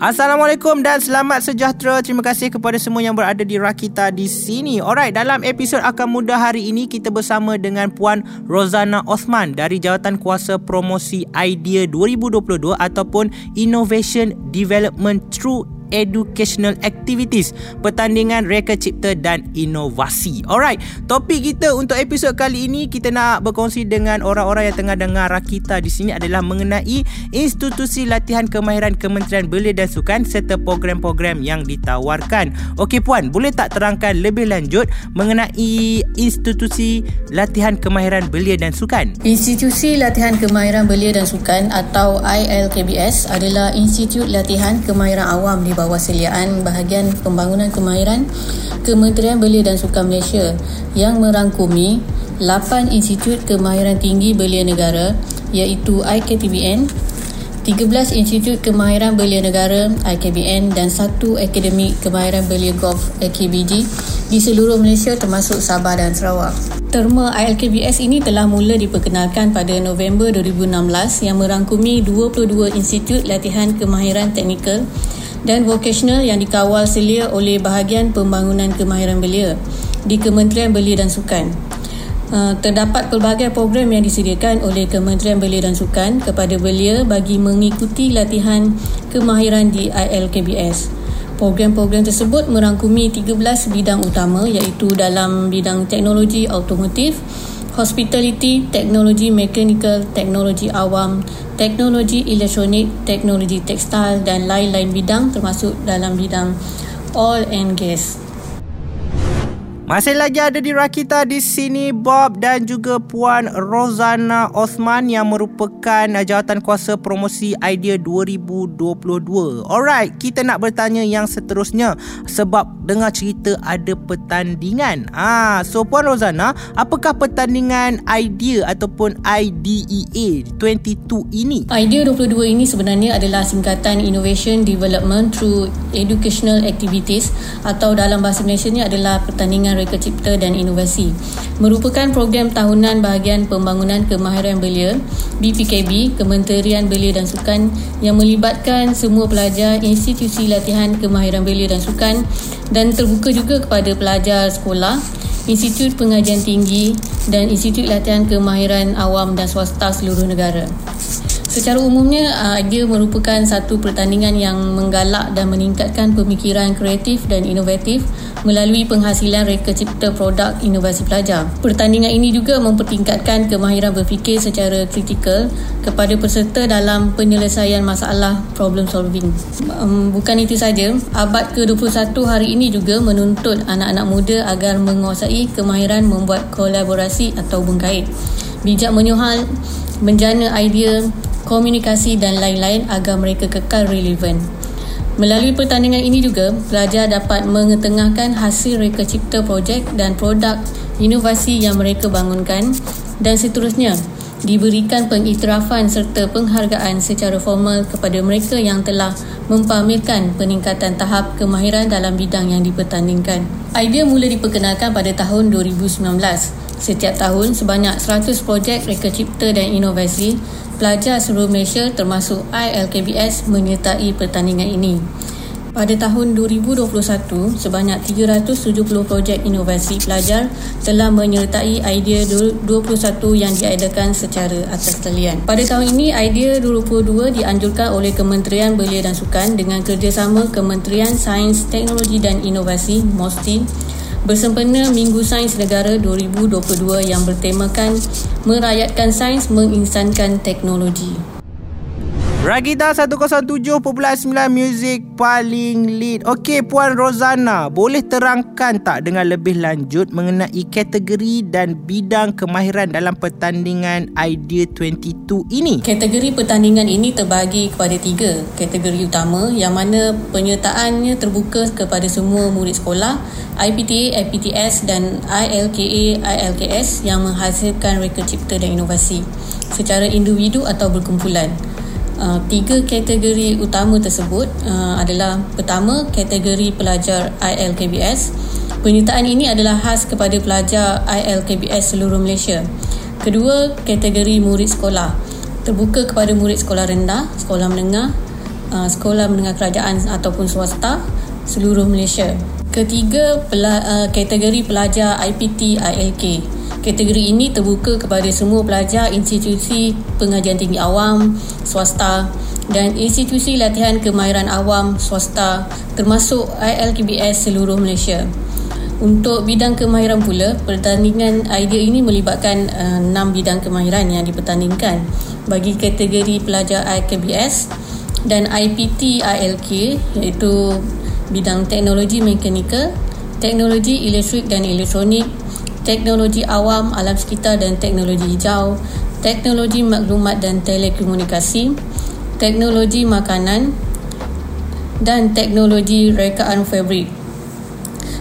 Assalamualaikum dan selamat sejahtera. Terima kasih kepada semua yang berada di Rakita di sini. Alright, dalam episod akan muda hari ini kita bersama dengan Puan Rozana Osman dari Jawatan Kuasa Promosi Idea 2022 ataupun Innovation Development Through educational activities, pertandingan reka cipta dan inovasi. Alright, topik kita untuk episod kali ini kita nak berkongsi dengan orang-orang yang tengah dengar Rakita di sini adalah mengenai institusi latihan kemahiran Kementerian Belia dan Sukan serta program-program yang ditawarkan. Okey puan, boleh tak terangkan lebih lanjut mengenai institusi latihan kemahiran belia dan sukan? Institusi latihan kemahiran belia dan sukan atau ILKBS adalah institut latihan kemahiran awam di bawah seliaan bahagian pembangunan kemahiran Kementerian Belia dan Sukan Malaysia yang merangkumi 8 institut kemahiran tinggi belia negara iaitu IKTBN, 13 institut kemahiran belia negara IKBN dan satu akademi kemahiran belia golf AKBG di seluruh Malaysia termasuk Sabah dan Sarawak. Terma ILKBS ini telah mula diperkenalkan pada November 2016 yang merangkumi 22 institut latihan kemahiran teknikal dan vocational yang dikawal selia oleh bahagian pembangunan kemahiran belia di Kementerian Belia dan Sukan. Uh, terdapat pelbagai program yang disediakan oleh Kementerian Belia dan Sukan kepada belia bagi mengikuti latihan kemahiran di ILKBS. Program-program tersebut merangkumi 13 bidang utama iaitu dalam bidang teknologi automotif, hospitality, teknologi mekanikal, teknologi awam, teknologi elektronik, teknologi tekstil dan lain-lain bidang termasuk dalam bidang oil and gas. Masih lagi ada di Rakita di sini Bob dan juga Puan Rozana Osman yang merupakan jawatan kuasa promosi Idea 2022. Alright, kita nak bertanya yang seterusnya sebab dengar cerita ada pertandingan. Ah, so Puan Rozana, apakah pertandingan Idea ataupun IDEA 22 ini? Idea 22 ini sebenarnya adalah singkatan Innovation Development Through Educational Activities atau dalam bahasa Malaysia ni adalah pertandingan Reka Cipta dan Inovasi merupakan program tahunan bahagian pembangunan kemahiran belia BPKB Kementerian Belia dan Sukan yang melibatkan semua pelajar institusi latihan kemahiran belia dan sukan dan terbuka juga kepada pelajar sekolah Institut Pengajian Tinggi dan Institut Latihan Kemahiran Awam dan Swasta seluruh negara. Secara umumnya, uh, dia merupakan satu pertandingan yang menggalak dan meningkatkan pemikiran kreatif dan inovatif melalui penghasilan reka cipta produk inovasi pelajar. Pertandingan ini juga mempertingkatkan kemahiran berfikir secara kritikal kepada peserta dalam penyelesaian masalah problem solving. Um, bukan itu saja, abad ke-21 hari ini juga menuntut anak-anak muda agar menguasai kemahiran membuat kolaborasi atau bengkait. Bijak menyuhal, menjana idea, komunikasi dan lain-lain agar mereka kekal relevan. Melalui pertandingan ini juga, pelajar dapat mengetengahkan hasil reka cipta projek dan produk inovasi yang mereka bangunkan dan seterusnya diberikan pengiktirafan serta penghargaan secara formal kepada mereka yang telah mempamerkan peningkatan tahap kemahiran dalam bidang yang dipertandingkan. Idea mula diperkenalkan pada tahun 2019. Setiap tahun, sebanyak 100 projek reka cipta dan inovasi pelajar seluruh Malaysia termasuk ILKBS menyertai pertandingan ini. Pada tahun 2021, sebanyak 370 projek inovasi pelajar telah menyertai idea 21 yang diadakan secara atas talian. Pada tahun ini, idea 22 dianjurkan oleh Kementerian Belia dan Sukan dengan kerjasama Kementerian Sains, Teknologi dan Inovasi MOSTI bersempena Minggu Sains Negara 2022 yang bertemakan Merakyatkan Sains Menginsankan Teknologi. Ragita 107.9 Music paling lead. Okey Puan Rozana Boleh terangkan tak dengan lebih lanjut Mengenai kategori dan bidang kemahiran Dalam pertandingan Idea 22 ini? Kategori pertandingan ini terbagi kepada tiga Kategori utama Yang mana penyertaannya terbuka kepada semua murid sekolah IPTA, IPTS dan ILKA, ILKS Yang menghasilkan reka cipta dan inovasi Secara individu atau berkumpulan Uh, tiga kategori utama tersebut uh, adalah pertama kategori pelajar ILKBS. Penyertaan ini adalah khas kepada pelajar ILKBS seluruh Malaysia. Kedua, kategori murid sekolah. Terbuka kepada murid sekolah rendah, sekolah menengah, uh, sekolah menengah kerajaan ataupun swasta seluruh Malaysia. Ketiga, pela, uh, kategori pelajar IPT ILK. Kategori ini terbuka kepada semua pelajar institusi pengajian tinggi awam, swasta dan institusi latihan kemahiran awam swasta termasuk ILKBS seluruh Malaysia. Untuk bidang kemahiran pula, pertandingan idea ini melibatkan uh, enam bidang kemahiran yang dipertandingkan bagi kategori pelajar IKBS dan IPT ILK iaitu bidang teknologi mekanikal, teknologi elektrik dan elektronik, teknologi awam alam sekitar dan teknologi hijau, teknologi maklumat dan telekomunikasi, teknologi makanan dan teknologi rekaan fabrik.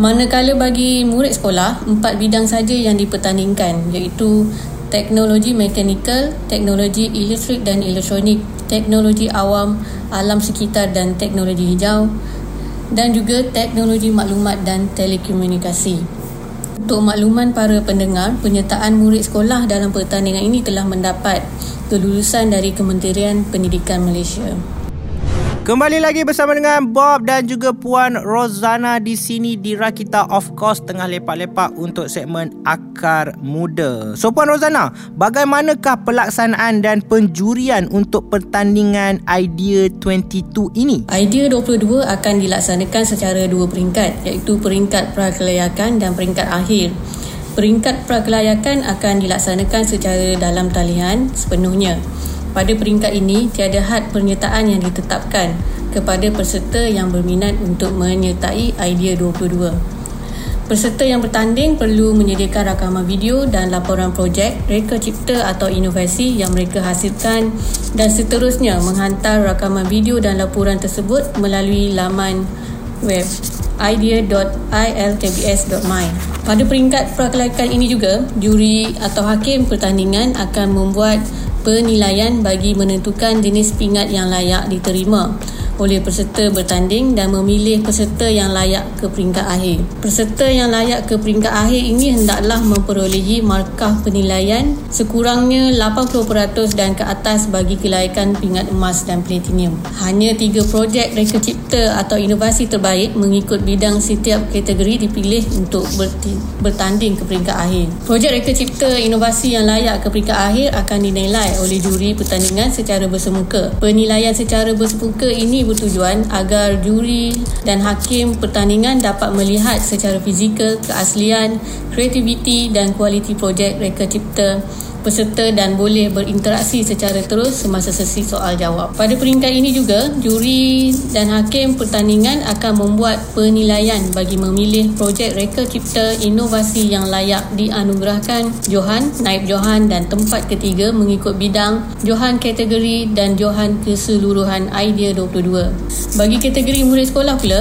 Manakala bagi murid sekolah, empat bidang saja yang dipertandingkan iaitu teknologi mekanikal, teknologi elektrik dan elektronik, teknologi awam, alam sekitar dan teknologi hijau dan juga teknologi maklumat dan telekomunikasi. Untuk makluman para pendengar, penyertaan murid sekolah dalam pertandingan ini telah mendapat kelulusan dari Kementerian Pendidikan Malaysia. Kembali lagi bersama dengan Bob dan juga Puan Rozana di sini di Rakita of course tengah lepak-lepak untuk segmen Akar Muda. So Puan Rozana, bagaimanakah pelaksanaan dan penjurian untuk pertandingan Idea 22 ini? Idea 22 akan dilaksanakan secara dua peringkat iaitu peringkat prakelayakan dan peringkat akhir. Peringkat prakelayakan akan dilaksanakan secara dalam talian sepenuhnya. Pada peringkat ini, tiada had penyertaan yang ditetapkan kepada peserta yang berminat untuk menyertai idea 22. Peserta yang bertanding perlu menyediakan rakaman video dan laporan projek, reka cipta atau inovasi yang mereka hasilkan dan seterusnya menghantar rakaman video dan laporan tersebut melalui laman web idea.ilkbs.my. Pada peringkat prakelakan ini juga, juri atau hakim pertandingan akan membuat penilaian bagi menentukan jenis pingat yang layak diterima oleh peserta bertanding dan memilih peserta yang layak ke peringkat akhir. Peserta yang layak ke peringkat akhir ini hendaklah memperolehi markah penilaian sekurangnya 80% dan ke atas bagi kelayakan pingat emas dan platinum. Hanya tiga projek reka cipta atau inovasi terbaik mengikut bidang setiap kategori dipilih untuk bertanding ke peringkat akhir. Projek reka cipta inovasi yang layak ke peringkat akhir akan dinilai oleh juri pertandingan secara bersemuka. Penilaian secara bersemuka ini bertujuan agar juri dan hakim pertandingan dapat melihat secara fizikal keaslian, kreativiti dan kualiti projek reka cipta peserta dan boleh berinteraksi secara terus semasa sesi soal jawab. Pada peringkat ini juga, juri dan hakim pertandingan akan membuat penilaian bagi memilih projek reka cipta inovasi yang layak dianugerahkan Johan, Naib Johan dan tempat ketiga mengikut bidang Johan kategori dan Johan keseluruhan idea 22. Bagi kategori murid sekolah pula,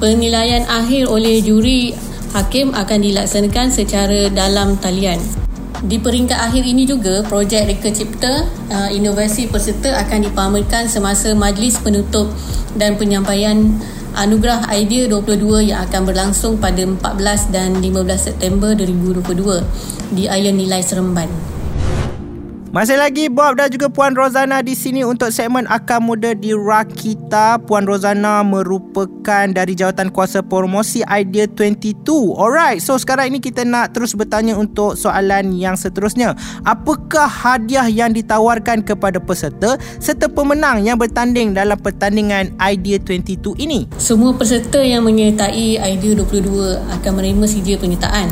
penilaian akhir oleh juri hakim akan dilaksanakan secara dalam talian. Di peringkat akhir ini juga, projek Reka Cipta uh, inovasi peserta akan dipamerkan semasa majlis penutup dan penyampaian Anugerah Idea 22 yang akan berlangsung pada 14 dan 15 September 2022 di Island Nilai Seremban. Masih lagi Bob dan juga Puan Rozana di sini untuk segmen Akar Muda di Rakita. Puan Rozana merupakan dari jawatan kuasa promosi Idea 22. Alright, so sekarang ini kita nak terus bertanya untuk soalan yang seterusnya. Apakah hadiah yang ditawarkan kepada peserta serta pemenang yang bertanding dalam pertandingan Idea 22 ini? Semua peserta yang menyertai Idea 22 akan menerima sijil penyertaan.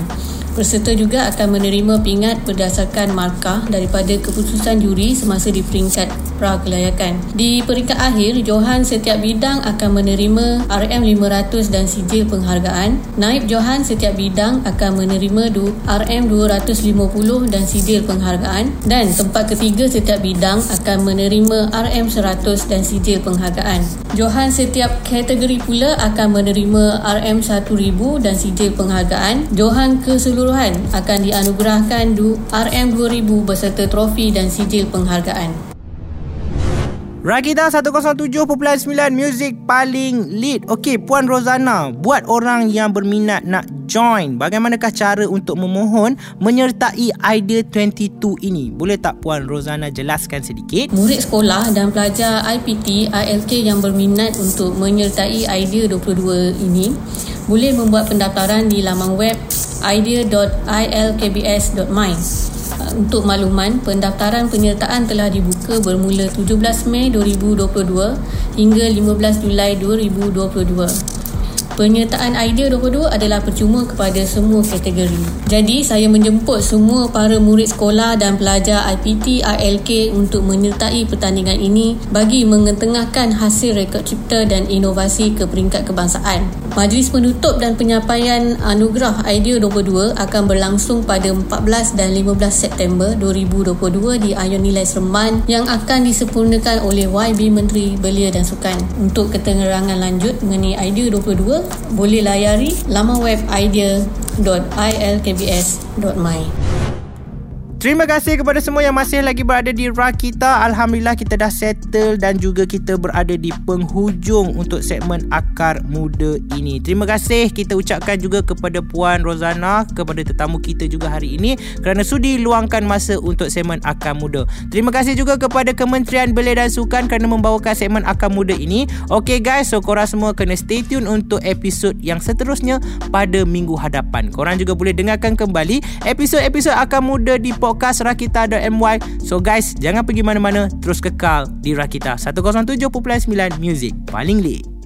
Peserta juga akan menerima pingat berdasarkan markah daripada keputusan juri semasa di peringkat pra-kelayakan. Di peringkat akhir, Johan setiap bidang akan menerima RM500 dan sijil penghargaan. Naib Johan setiap bidang akan menerima RM250 dan sijil penghargaan. Dan tempat ketiga setiap bidang akan menerima RM100 dan sijil penghargaan. Johan setiap kategori pula akan menerima RM1000 dan sijil penghargaan. Johan keseluruhan keseluruhan akan dianugerahkan RM2000 beserta trofi dan sijil penghargaan. Rakita 107.9 Music paling lead Okey Puan Rozana Buat orang yang berminat nak join. Bagaimanakah cara untuk memohon Menyertai Idea 22 ini? Boleh tak Puan Rozana jelaskan sedikit? Murid sekolah dan pelajar IPT ILK yang berminat untuk menyertai Idea 22 ini Boleh membuat pendaftaran di laman web idea.ilkbs.my untuk makluman, pendaftaran penyertaan telah dibuka bermula 17 Mei 2022 hingga 15 Julai 2022. Penyertaan Idea 22 adalah percuma kepada semua kategori. Jadi, saya menjemput semua para murid sekolah dan pelajar IPT ILK untuk menyertai pertandingan ini bagi mengetengahkan hasil rekod cipta dan inovasi ke peringkat kebangsaan. Majlis penutup dan penyampaian anugerah Idea 22 akan berlangsung pada 14 dan 15 September 2022 di Ayon Nilai Seremban yang akan disempurnakan oleh YB Menteri Belia dan Sukan. Untuk keterangan lanjut mengenai Idea 22, boleh layari laman web idea.ilkbs.my. Terima kasih kepada semua yang masih lagi berada di Rakita. Alhamdulillah kita dah settle dan juga kita berada di penghujung untuk segmen Akar Muda ini. Terima kasih kita ucapkan juga kepada Puan Rozana, kepada tetamu kita juga hari ini kerana sudi luangkan masa untuk segmen Akar Muda. Terima kasih juga kepada Kementerian Belia dan Sukan kerana membawakan segmen Akar Muda ini. Okay guys, so korang semua kena stay tune untuk episod yang seterusnya pada minggu hadapan. Korang juga boleh dengarkan kembali episod-episod Akar Muda di podcast rakita.my. So guys, jangan pergi mana-mana, terus kekal di Rakita 107.9 Music paling lead.